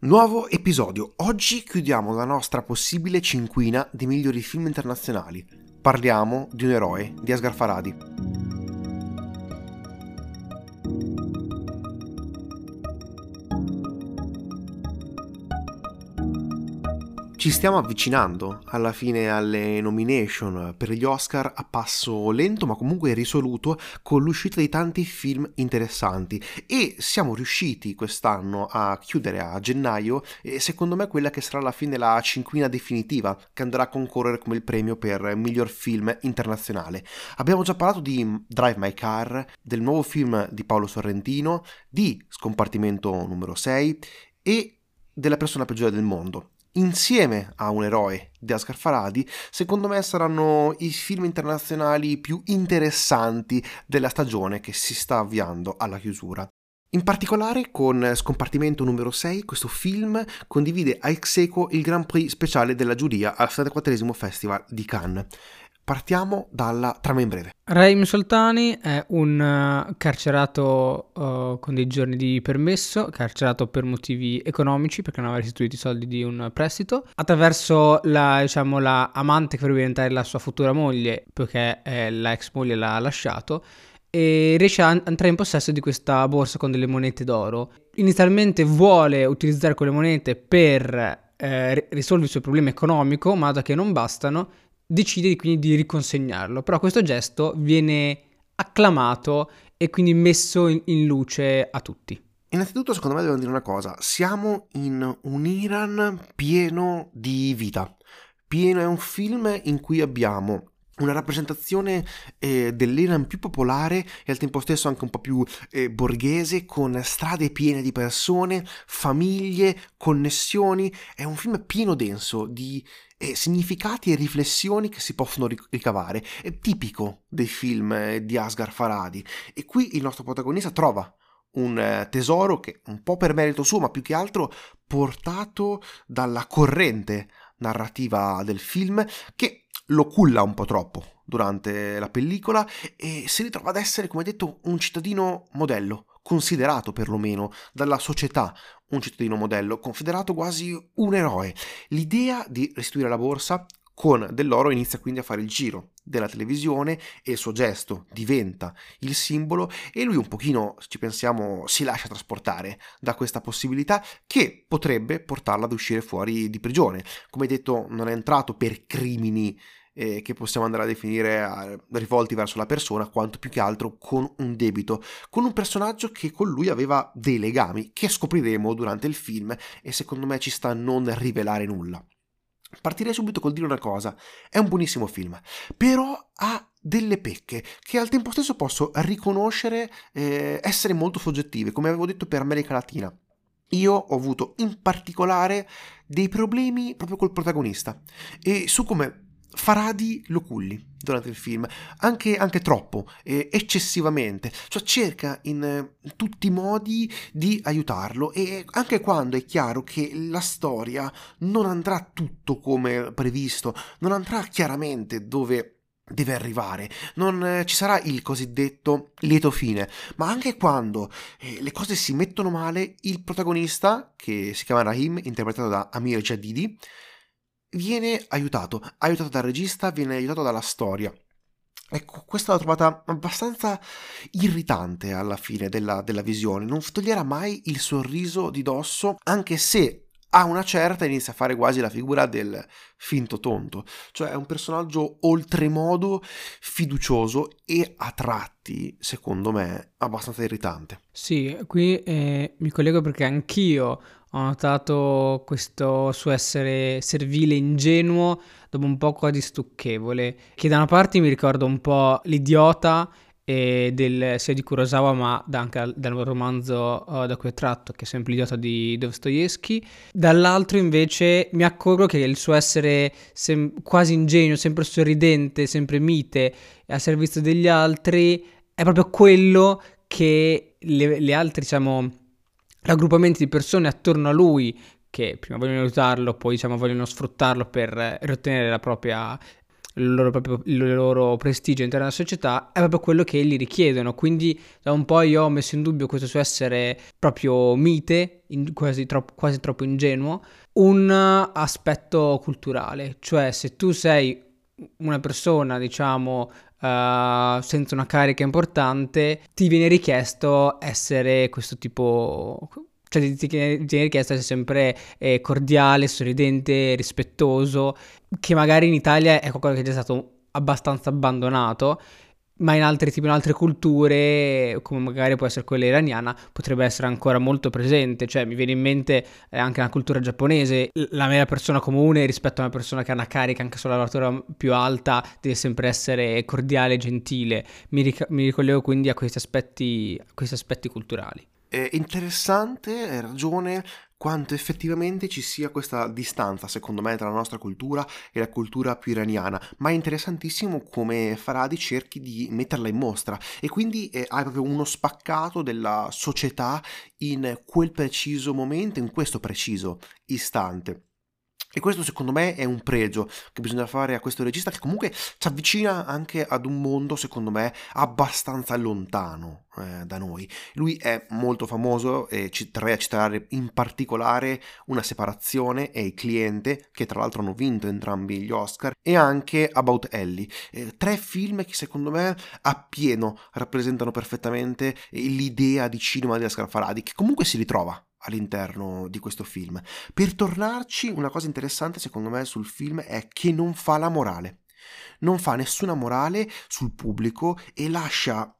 Nuovo episodio. Oggi chiudiamo la nostra possibile cinquina dei migliori film internazionali. Parliamo di un eroe, di Asghar Faradi. Ci stiamo avvicinando alla fine alle nomination per gli Oscar a passo lento ma comunque risoluto con l'uscita di tanti film interessanti e siamo riusciti quest'anno a chiudere a gennaio e secondo me quella che sarà alla fine la cinquina definitiva che andrà a concorrere come il premio per miglior film internazionale. Abbiamo già parlato di Drive My Car, del nuovo film di Paolo Sorrentino, di Scompartimento numero 6 e della persona peggiore del mondo insieme a un eroe di Asghar Faradi, secondo me saranno i film internazionali più interessanti della stagione che si sta avviando alla chiusura. In particolare con Scompartimento numero 6 questo film condivide a ex il Grand Prix speciale della giuria al 74 Festival di Cannes. Partiamo dalla trama in breve. Raim Soltani è un uh, carcerato uh, con dei giorni di permesso, carcerato per motivi economici perché non aveva restituito i soldi di un prestito. Attraverso la, diciamo, la amante che dovrebbe diventare la sua futura moglie, perché eh, la ex moglie l'ha lasciato, e riesce a entrare in possesso di questa borsa con delle monete d'oro. Inizialmente vuole utilizzare quelle monete per eh, risolvere il suo problema economico, ma da che non bastano, decide quindi di riconsegnarlo, però questo gesto viene acclamato e quindi messo in, in luce a tutti. Innanzitutto, secondo me, devo dire una cosa: siamo in un Iran pieno di vita. Pieno è un film in cui abbiamo una rappresentazione eh, dell'Iran più popolare e al tempo stesso anche un po' più eh, borghese, con strade piene di persone, famiglie, connessioni. È un film pieno denso di eh, significati e riflessioni che si possono ricavare. È tipico dei film eh, di Asghar Faradi. E qui il nostro protagonista trova un eh, tesoro che un po' per merito suo, ma più che altro portato dalla corrente narrativa del film che lo culla un po' troppo durante la pellicola e si ritrova ad essere, come detto, un cittadino modello, considerato perlomeno dalla società un cittadino modello, considerato quasi un eroe. L'idea di restituire la borsa con dell'oro inizia quindi a fare il giro della televisione e il suo gesto diventa il simbolo e lui un pochino, ci pensiamo, si lascia trasportare da questa possibilità che potrebbe portarla ad uscire fuori di prigione. Come detto, non è entrato per crimini eh, che possiamo andare a definire eh, rivolti verso la persona, quanto più che altro con un debito, con un personaggio che con lui aveva dei legami, che scopriremo durante il film e secondo me ci sta a non rivelare nulla. Partirei subito col dire una cosa, è un buonissimo film, però ha delle pecche che al tempo stesso posso riconoscere eh, essere molto soggettive, come avevo detto per America Latina. Io ho avuto in particolare dei problemi proprio col protagonista e su come Faradi lo culli durante il film, anche, anche troppo, eh, eccessivamente, cioè cerca in eh, tutti i modi di aiutarlo e anche quando è chiaro che la storia non andrà tutto come previsto, non andrà chiaramente dove deve arrivare, non eh, ci sarà il cosiddetto lieto fine, ma anche quando eh, le cose si mettono male, il protagonista, che si chiama Rahim, interpretato da Amir Jadidi, viene aiutato, aiutato dal regista, viene aiutato dalla storia. Ecco, questa l'ho trovata abbastanza irritante alla fine della, della visione. Non toglierà mai il sorriso di dosso, anche se a una certa inizia a fare quasi la figura del finto tonto, cioè è un personaggio oltremodo fiducioso e a tratti, secondo me, abbastanza irritante. Sì, qui eh, mi collego perché anch'io ho notato questo suo essere servile, ingenuo, dopo un po' quasi stucchevole, che da una parte mi ricorda un po' l'idiota del, sia di Kurosawa ma anche dal romanzo uh, da cui è tratto, che è sempre l'idiota di Dostoevsky. Dall'altro invece mi accorgo che il suo essere sem- quasi ingenuo, sempre sorridente, sempre mite, a servizio degli altri, è proprio quello che le, le altre, diciamo, raggruppamenti di persone attorno a lui che prima vogliono aiutarlo, poi diciamo vogliono sfruttarlo per ottenere la propria, il loro, proprio, il loro prestigio all'interno della società, è proprio quello che gli richiedono. Quindi da un po' io ho messo in dubbio questo suo essere proprio mite, in, quasi, troppo, quasi troppo ingenuo, un aspetto culturale. Cioè se tu sei una persona, diciamo, uh, senza una carica importante, ti viene richiesto essere questo tipo cioè ti, viene richiesto essere sempre eh, cordiale, sorridente, rispettoso, che magari in Italia è qualcosa che è già stato abbastanza abbandonato, ma in altre, tipo in altre culture, come magari può essere quella iraniana, potrebbe essere ancora molto presente. Cioè, mi viene in mente eh, anche la cultura giapponese, la mera persona comune rispetto a una persona che ha una carica anche sulla lavoratura più alta deve sempre essere cordiale e gentile. Mi, ric- mi ricollego quindi a questi aspetti, a questi aspetti culturali. È interessante, hai ragione, quanto effettivamente ci sia questa distanza, secondo me, tra la nostra cultura e la cultura più iraniana, ma è interessantissimo come Faradi cerchi di metterla in mostra e quindi eh, hai proprio uno spaccato della società in quel preciso momento, in questo preciso istante. E questo secondo me è un pregio che bisogna fare a questo regista che comunque ci avvicina anche ad un mondo secondo me abbastanza lontano eh, da noi. Lui è molto famoso e ci terrei a citare in particolare Una separazione e Il cliente che tra l'altro hanno vinto entrambi gli Oscar e anche About Ellie. Eh, tre film che secondo me appieno rappresentano perfettamente l'idea di cinema di Asghar Faradi che comunque si ritrova all'interno di questo film. Per tornarci, una cosa interessante secondo me sul film è che non fa la morale. Non fa nessuna morale sul pubblico e lascia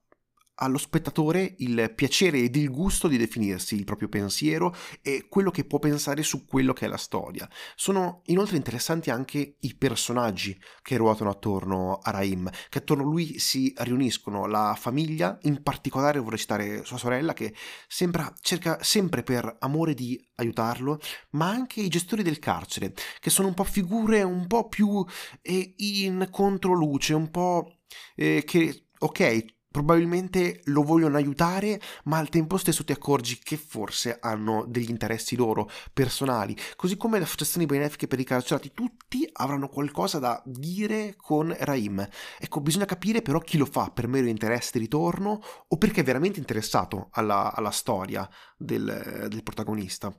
allo spettatore il piacere ed il gusto di definirsi il proprio pensiero e quello che può pensare su quello che è la storia. Sono inoltre interessanti anche i personaggi che ruotano attorno a Raim, che attorno a lui si riuniscono, la famiglia, in particolare vorrei citare sua sorella che sembra, cerca sempre per amore di aiutarlo, ma anche i gestori del carcere, che sono un po' figure un po' più eh, in controluce, un po' eh, che ok, probabilmente lo vogliono aiutare, ma al tempo stesso ti accorgi che forse hanno degli interessi loro personali, così come le associazioni benefiche per i carcerati, tutti avranno qualcosa da dire con Raim. Ecco, bisogna capire però chi lo fa per mero interesse di ritorno o perché è veramente interessato alla, alla storia del, del protagonista.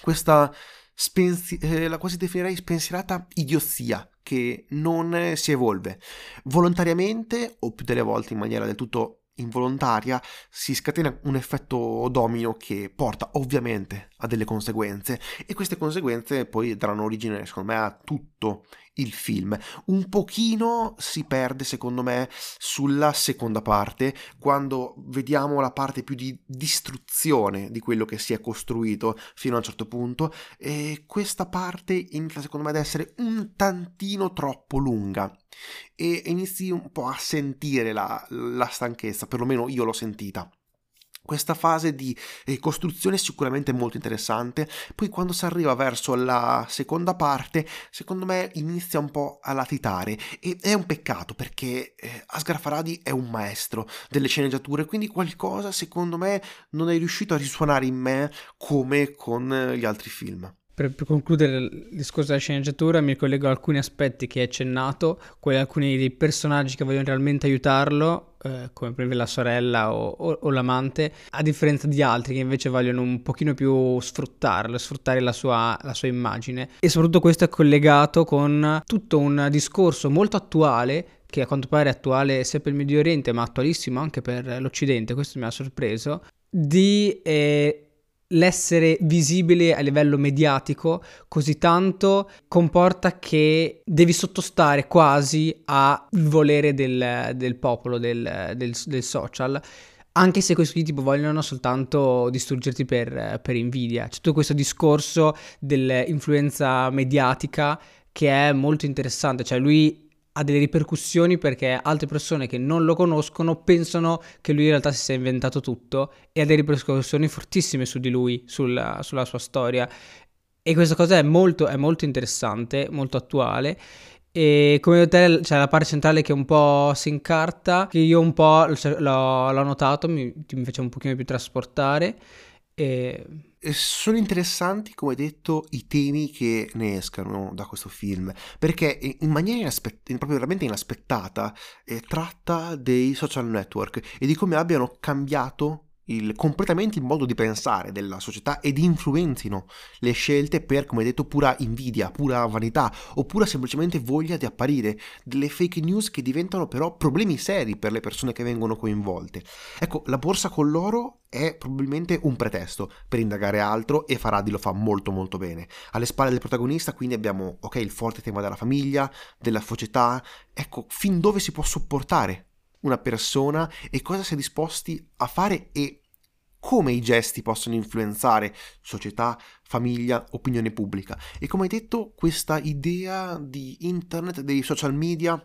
Questa spensi- eh, la quasi definirei spensierata idiozia che non si evolve. Volontariamente o più delle volte in maniera del tutto involontaria si scatena un effetto domino che porta ovviamente a delle conseguenze e queste conseguenze poi daranno origine secondo me a tutto il film. Un pochino si perde secondo me sulla seconda parte quando vediamo la parte più di distruzione di quello che si è costruito fino a un certo punto e questa parte inizia secondo me ad essere un tantino troppo lunga e inizi un po' a sentire la, la stanchezza, perlomeno io l'ho sentita. Questa fase di eh, costruzione è sicuramente molto interessante, poi quando si arriva verso la seconda parte, secondo me inizia un po' a latitare e è un peccato perché eh, Asghar Faradi è un maestro delle sceneggiature, quindi qualcosa secondo me non è riuscito a risuonare in me come con eh, gli altri film. Per, per, concludere il discorso della sceneggiatura, mi collego a alcuni aspetti che hai accennato, quelli alcuni dei personaggi che vogliono realmente aiutarlo, eh, come per esempio la sorella o, o, o, l'amante, a differenza di altri che invece vogliono un pochino più sfruttarlo, sfruttare la sua, la sua immagine. E soprattutto questo è collegato con tutto un discorso molto attuale che a quanto pare è attuale sia per il Medio Oriente ma attualissimo anche per l'Occidente, questo mi ha sorpreso, di eh, l'essere visibile a livello mediatico così tanto comporta che devi sottostare quasi al volere del, del popolo, del, del, del, social. Anche se questi tipo vogliono soltanto distruggerti per, per invidia. C'è tutto questo discorso dell'influenza mediatica che è molto interessante. Cioè, lui ha delle ripercussioni perché altre persone che non lo conoscono pensano che lui in realtà si sia inventato tutto e ha delle ripercussioni fortissime su di lui, sulla, sulla sua storia. E questa cosa è molto, è molto interessante, molto attuale. E come detto, c'è la parte centrale che un po' si incarta, che io un po' l'ho, l'ho notato, mi, mi faceva un pochino più trasportare. E sono interessanti, come detto, i temi che ne escano da questo film, perché in maniera inaspett- proprio veramente inaspettata eh, tratta dei social network e di come abbiano cambiato il, completamente il modo di pensare della società ed influenzino le scelte per, come detto, pura invidia, pura vanità oppure semplicemente voglia di apparire, delle fake news che diventano però problemi seri per le persone che vengono coinvolte. Ecco, la borsa con l'oro è probabilmente un pretesto per indagare altro e Faradi lo fa molto molto bene. Alle spalle del protagonista quindi abbiamo, ok, il forte tema della famiglia, della società, ecco, fin dove si può supportare una persona e cosa si è disposti a fare e come i gesti possono influenzare società, famiglia, opinione pubblica. E come hai detto, questa idea di internet, dei social media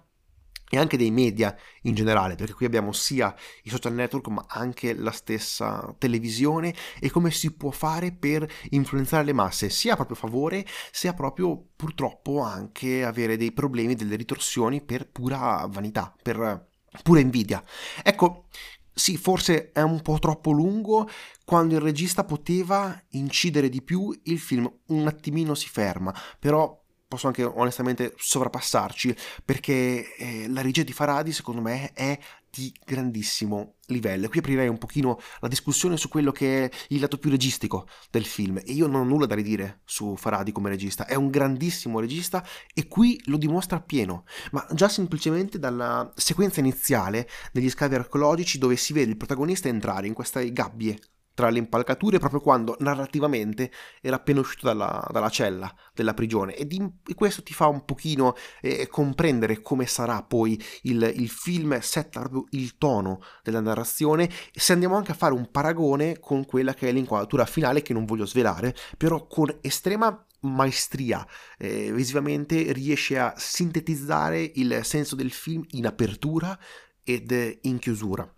e anche dei media in generale, perché qui abbiamo sia i social network ma anche la stessa televisione e come si può fare per influenzare le masse, sia a proprio favore, sia proprio purtroppo anche avere dei problemi, delle ritorsioni per pura vanità, per pura invidia. Ecco, sì, forse è un po' troppo lungo, quando il regista poteva incidere di più, il film un attimino si ferma, però posso anche onestamente sovrappassarci perché eh, la regia di Faradi secondo me è di grandissimo livello. Qui aprirei un pochino la discussione su quello che è il lato più registico del film. E io non ho nulla da ridire su Faradi come regista, è un grandissimo regista e qui lo dimostra pieno, ma già semplicemente dalla sequenza iniziale degli scavi archeologici dove si vede il protagonista entrare in queste gabbie tra le impalcature proprio quando narrativamente era appena uscito dalla, dalla cella della prigione. E, di, e, questo ti fa un pochino eh, comprendere come sarà poi il, il, film setta proprio il tono della narrazione. Se andiamo anche a fare un paragone con quella che è l'inquadratura finale che non voglio svelare però con estrema maestria eh, visivamente riesce a sintetizzare il senso del film in apertura ed in chiusura.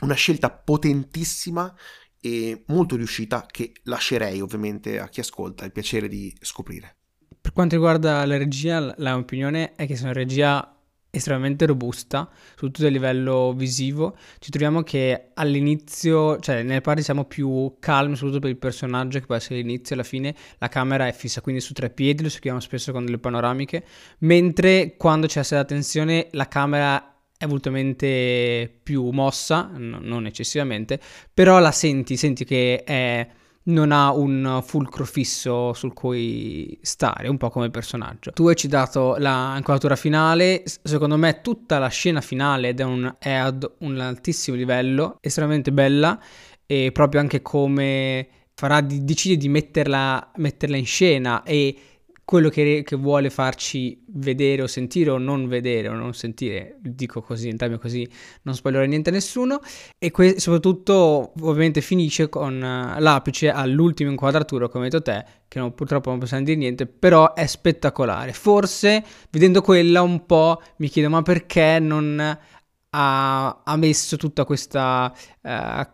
Una scelta potentissima e molto riuscita che lascerei ovviamente a chi ascolta il piacere di scoprire. Per quanto riguarda la regia, la mia opinione è che sia una regia estremamente robusta, soprattutto a livello visivo. Ci troviamo che all'inizio, cioè nelle parti siamo più calmi, soprattutto per il personaggio, che può essere l'inizio e la fine, la camera è fissa quindi su tre piedi, lo seguiamo spesso con delle panoramiche, mentre quando c'è la tensione la camera è volutamente più mossa, no, non eccessivamente, però la senti, senti che è, non ha un fulcro fisso sul cui stare, un po' come personaggio. Tu hai citato la inquadratura finale, secondo me tutta la scena finale è, un, è ad un altissimo livello, estremamente bella e proprio anche come farà di, decide di metterla, metterla in scena e quello che, che, vuole farci vedere o sentire o non vedere o non sentire, dico così, entrambi così, non spoilerò niente a nessuno, e que- soprattutto ovviamente finisce con uh, l'apice all'ultima inquadratura, come hai detto te, che non, purtroppo non possiamo dire niente, però è spettacolare. Forse, vedendo quella un po', mi chiedo, ma perché non ha, ha messo tutta questa uh,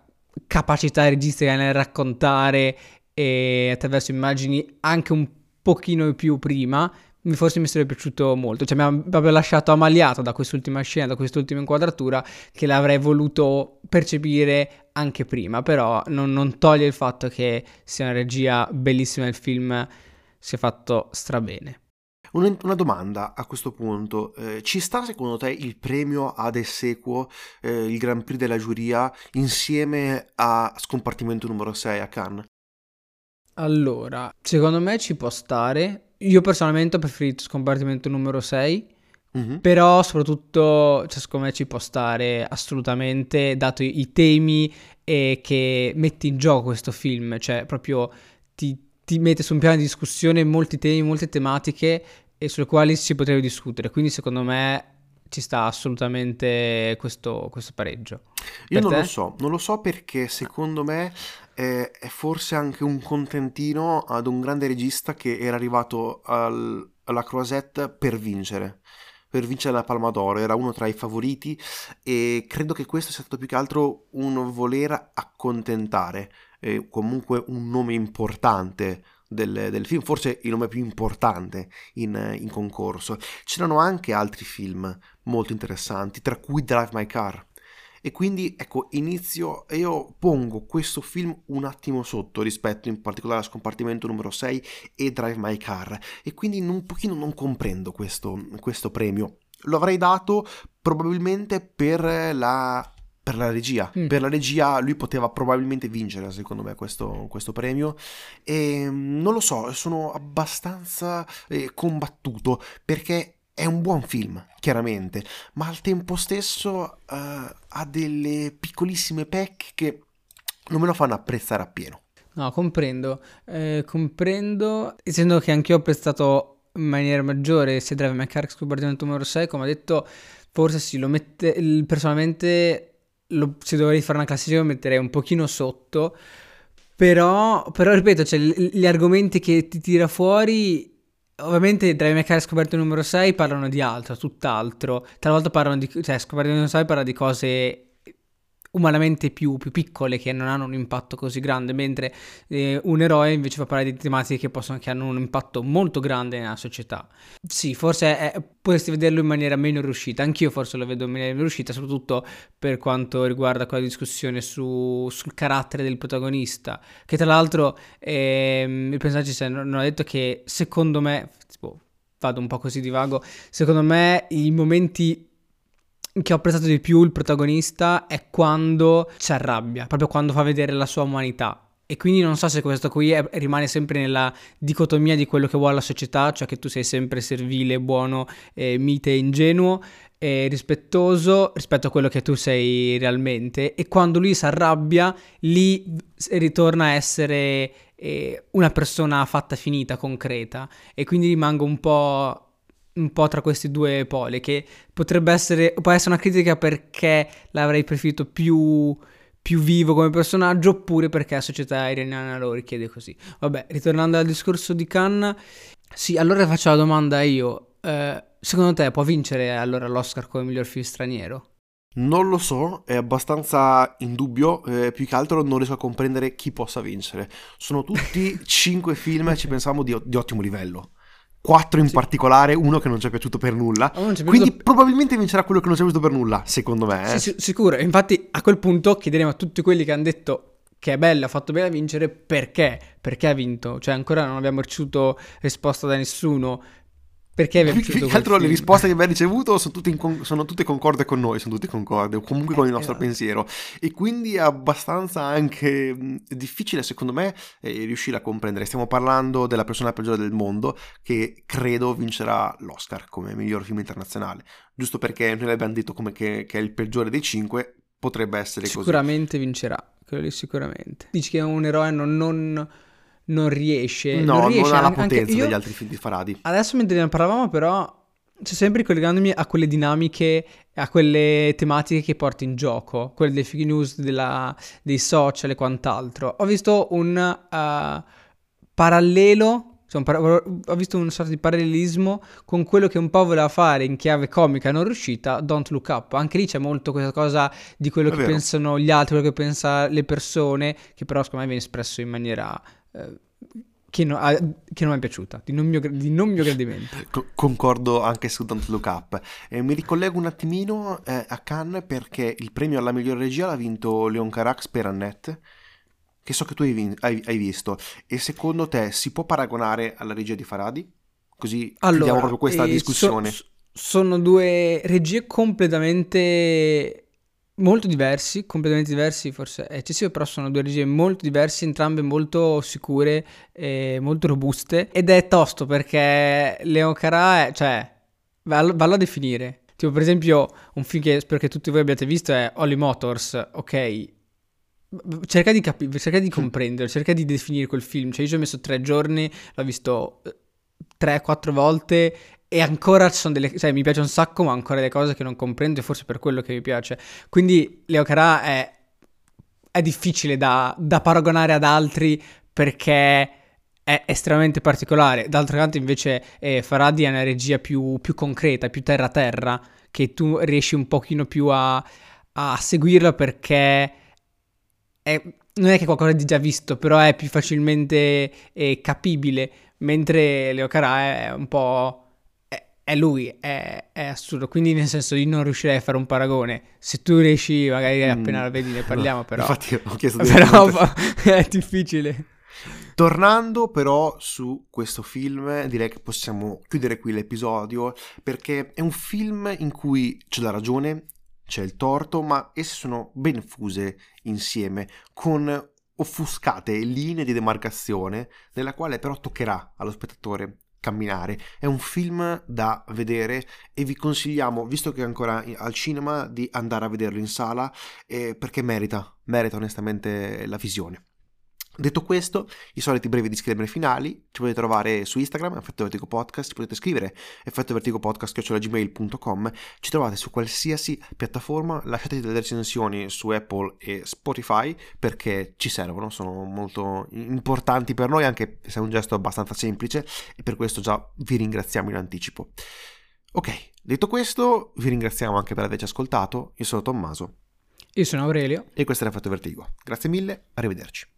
capacità registica nel raccontare e attraverso immagini anche un po' pochino più prima, forse mi sarebbe piaciuto molto. Cioè, mi proprio lasciato amaliato da quest'ultima scena, da quest'ultima inquadratura, che l'avrei voluto percepire anche prima. Però non, non toglie il fatto che sia una regia bellissima il film sia fatto strabene. Una, una domanda a questo punto, eh, ci sta secondo te il premio ad Essequo, eh, il Grand Prix della giuria, insieme a Scompartimento numero 6 a Cannes? Allora, secondo me ci può stare. Io personalmente ho preferito scompartimento numero 6. Mm-hmm. Però soprattutto, cioè, secondo me ci può stare assolutamente, dato i, i temi eh, che mette in gioco questo film, cioè proprio ti, ti, mette su un piano di discussione molti temi, molte tematiche e sulle quali si potrebbe discutere. Quindi secondo me ci sta assolutamente questo, questo pareggio. Io per non te? lo so, non lo so perché secondo me è, è, forse anche un contentino ad un grande regista che era arrivato al, alla Croisette per vincere per vincere la Palma d'Oro, era uno tra i favoriti e credo che questo sia stato più che altro un voler accontentare eh, comunque un nome importante del, del, film, forse il nome più importante in, in concorso. C'erano anche altri film molto interessanti, tra cui Drive My Car, E quindi ecco, inizio e io pongo questo film un attimo sotto rispetto in particolare a Scompartimento numero 6 e Drive My Car e quindi un pochino non comprendo questo, questo premio. Lo avrei dato probabilmente per la per la regia. Mm. Per la regia lui poteva probabilmente vincere, secondo me, questo, questo premio. E non lo so, sono abbastanza eh, combattuto perché è un buon film, chiaramente, ma al tempo stesso uh, ha delle piccolissime pecche che non me lo fanno apprezzare appieno. No, comprendo, eh, comprendo, essendo che anch'io ho apprezzato in maniera maggiore sia Drive My Car Scompartimento numero 6, come ho detto, forse sì, lo mette, personalmente lo, se dovrei fare una classifica lo metterei un pochino sotto, però, però ripeto, cioè, gli argomenti che ti tira fuori Ovviamente Drive My Car scoperto numero 6 parlano di altro, tutt'altro. Talvolta parlano di... cioè scoperto numero 6 parla di cose umanamente più, più, piccole che non hanno un impatto così grande, mentre eh, un eroe invece fa parlare di tematiche che, possono, che hanno un impatto molto grande nella società. Sì, forse è, potresti vederlo in maniera meno riuscita, anch'io forse lo vedo in maniera meno riuscita, soprattutto per quanto riguarda quella discussione su, sul carattere del protagonista, che tra l'altro eh, il pensaci non ha detto che secondo me, tipo, vado un po' così di vago, secondo me i momenti che ho apprezzato di più il protagonista è quando si arrabbia, proprio quando fa vedere la sua umanità. E quindi non so se questo qui è, rimane sempre nella dicotomia di quello che vuole la società, cioè che tu sei sempre servile, buono, eh, mite ingenuo, e rispettoso rispetto a quello che tu sei realmente. E quando lui si arrabbia, lì ritorna a essere eh, una persona fatta finita, concreta. E quindi rimango un po' un po' tra questi due poli, che potrebbe essere, può essere una critica perché l'avrei preferito più, più vivo come personaggio, oppure perché la società iraniana lo richiede così. Vabbè, ritornando al discorso di Khan, sì, allora faccio la domanda io. Eh, secondo te può vincere allora l'Oscar come miglior film straniero? Non lo so, è abbastanza in dubbio, eh, più che altro non riesco a comprendere chi possa vincere. Sono tutti cinque film, ci pensiamo, di, di ottimo livello quattro in sì. particolare, uno che non ci è piaciuto per nulla. Oh, piaciuto... Quindi probabilmente vincerà quello che non ci è piaciuto per nulla, secondo me. Eh. Sì, sicuro. Infatti, a quel punto chiederemo a tutti quelli che hanno detto che è bella, ha fatto bene a vincere, perché? Perché ha vinto? Cioè, ancora non abbiamo ricevuto risposta da nessuno. Perché abbiamo più che altro le risposte che abbiamo ricevuto sono tutte, con- sono tutte, concorde con noi, sono tutte concorde, o comunque con il nostro esatto. pensiero. E quindi è abbastanza anche difficile, secondo me, eh, riuscire a comprendere. Stiamo parlando della persona peggiore del mondo, che credo vincerà l'Oscar come miglior film internazionale. Giusto perché noi l'abbiamo detto come che, che è il peggiore dei cinque, potrebbe essere sicuramente così. Sicuramente vincerà, quello lì sicuramente. Dici che è un eroe non... non non riesce. No, non, riesce, non ha la potenza io, degli altri film di Faradi. Adesso mentre ne parlavamo però, cioè sempre collegandomi a quelle dinamiche, a quelle tematiche che porta in gioco, quelle delle fake news, della, dei social e quant'altro. Ho visto un uh, parallelo ho visto una sorta di parallelismo con quello che un po' voleva fare in chiave comica e non riuscita, Don't Look Up. Anche lì c'è molto questa cosa di quello È che vero. pensano gli altri, quello che pensano le persone, che però secondo me viene espresso in maniera eh, che, no, ah, che, non mi è piaciuta, di non mio, di non mio gradimento. concordo anche su Don't Look Up. Eh, mi ricollego un attimino eh, a Cannes perché il premio alla migliore regia l'ha vinto Leon Carax per Annette, che so che tu hai, vin- hai, hai, visto. E secondo te si può paragonare alla regia di Faradi? Così allora, chiudiamo proprio questa eh, discussione. So, sono due regie completamente molto diversi, completamente diversi, forse è eccessivo, però sono due regie molto diverse, entrambe molto sicure e molto robuste. Ed è tosto perché Leo Carà è, cioè, vallo, vallo a definire. Tipo, per esempio, un film che spero che tutti voi abbiate visto è Holly Motors, ok? Cerca di capire, cerca di comprendere, cerca di definire quel film. Cioè, io ci ho messo tre giorni, l'ho visto eh, tre, quattro volte e ancora ci sono delle... cioè mi piace un sacco, ma ancora delle cose che non comprendo e forse per quello che mi piace. Quindi Leo Carà è, è difficile da, da paragonare ad altri perché è estremamente particolare. D'altro canto, invece, eh, Faradi è una regia più, più concreta, più terra-terra, che tu riesci un pochino più a, a seguirla perché è, non è che qualcosa di già visto, però è più facilmente eh, capibile, mentre Leo Carà è un po' è lui, è, è, assurdo. Quindi, nel senso, io non riuscirei a fare un paragone. Se tu riesci, magari appena mm, la vedi, ne parliamo. No, però, infatti, ho chiesto di Però è difficile. Tornando però su questo film, direi che possiamo chiudere qui l'episodio perché è un film in cui c'è la ragione, c'è il torto, ma esse sono ben fuse insieme, con offuscate linee di demarcazione, nella quale però toccherà allo spettatore camminare. È un film da vedere e vi consigliamo, visto che è ancora al cinema, di andare a vederlo in sala eh, perché merita, merita onestamente la visione. Detto questo, i soliti brevi disclaimer finali, ci potete trovare su Instagram, Effetto Vertigo Podcast, ci potete scrivere effettovertigopodcast.gmail.com, ci trovate su qualsiasi piattaforma, lasciate delle recensioni su Apple e Spotify perché ci servono, sono molto importanti per noi, anche se è un gesto abbastanza semplice e per questo già vi ringraziamo in anticipo. Ok, detto questo, vi ringraziamo anche per averci ascoltato, io sono Tommaso. Io sono Aurelio. E questo era Effetto Vertigo. Grazie mille, arrivederci.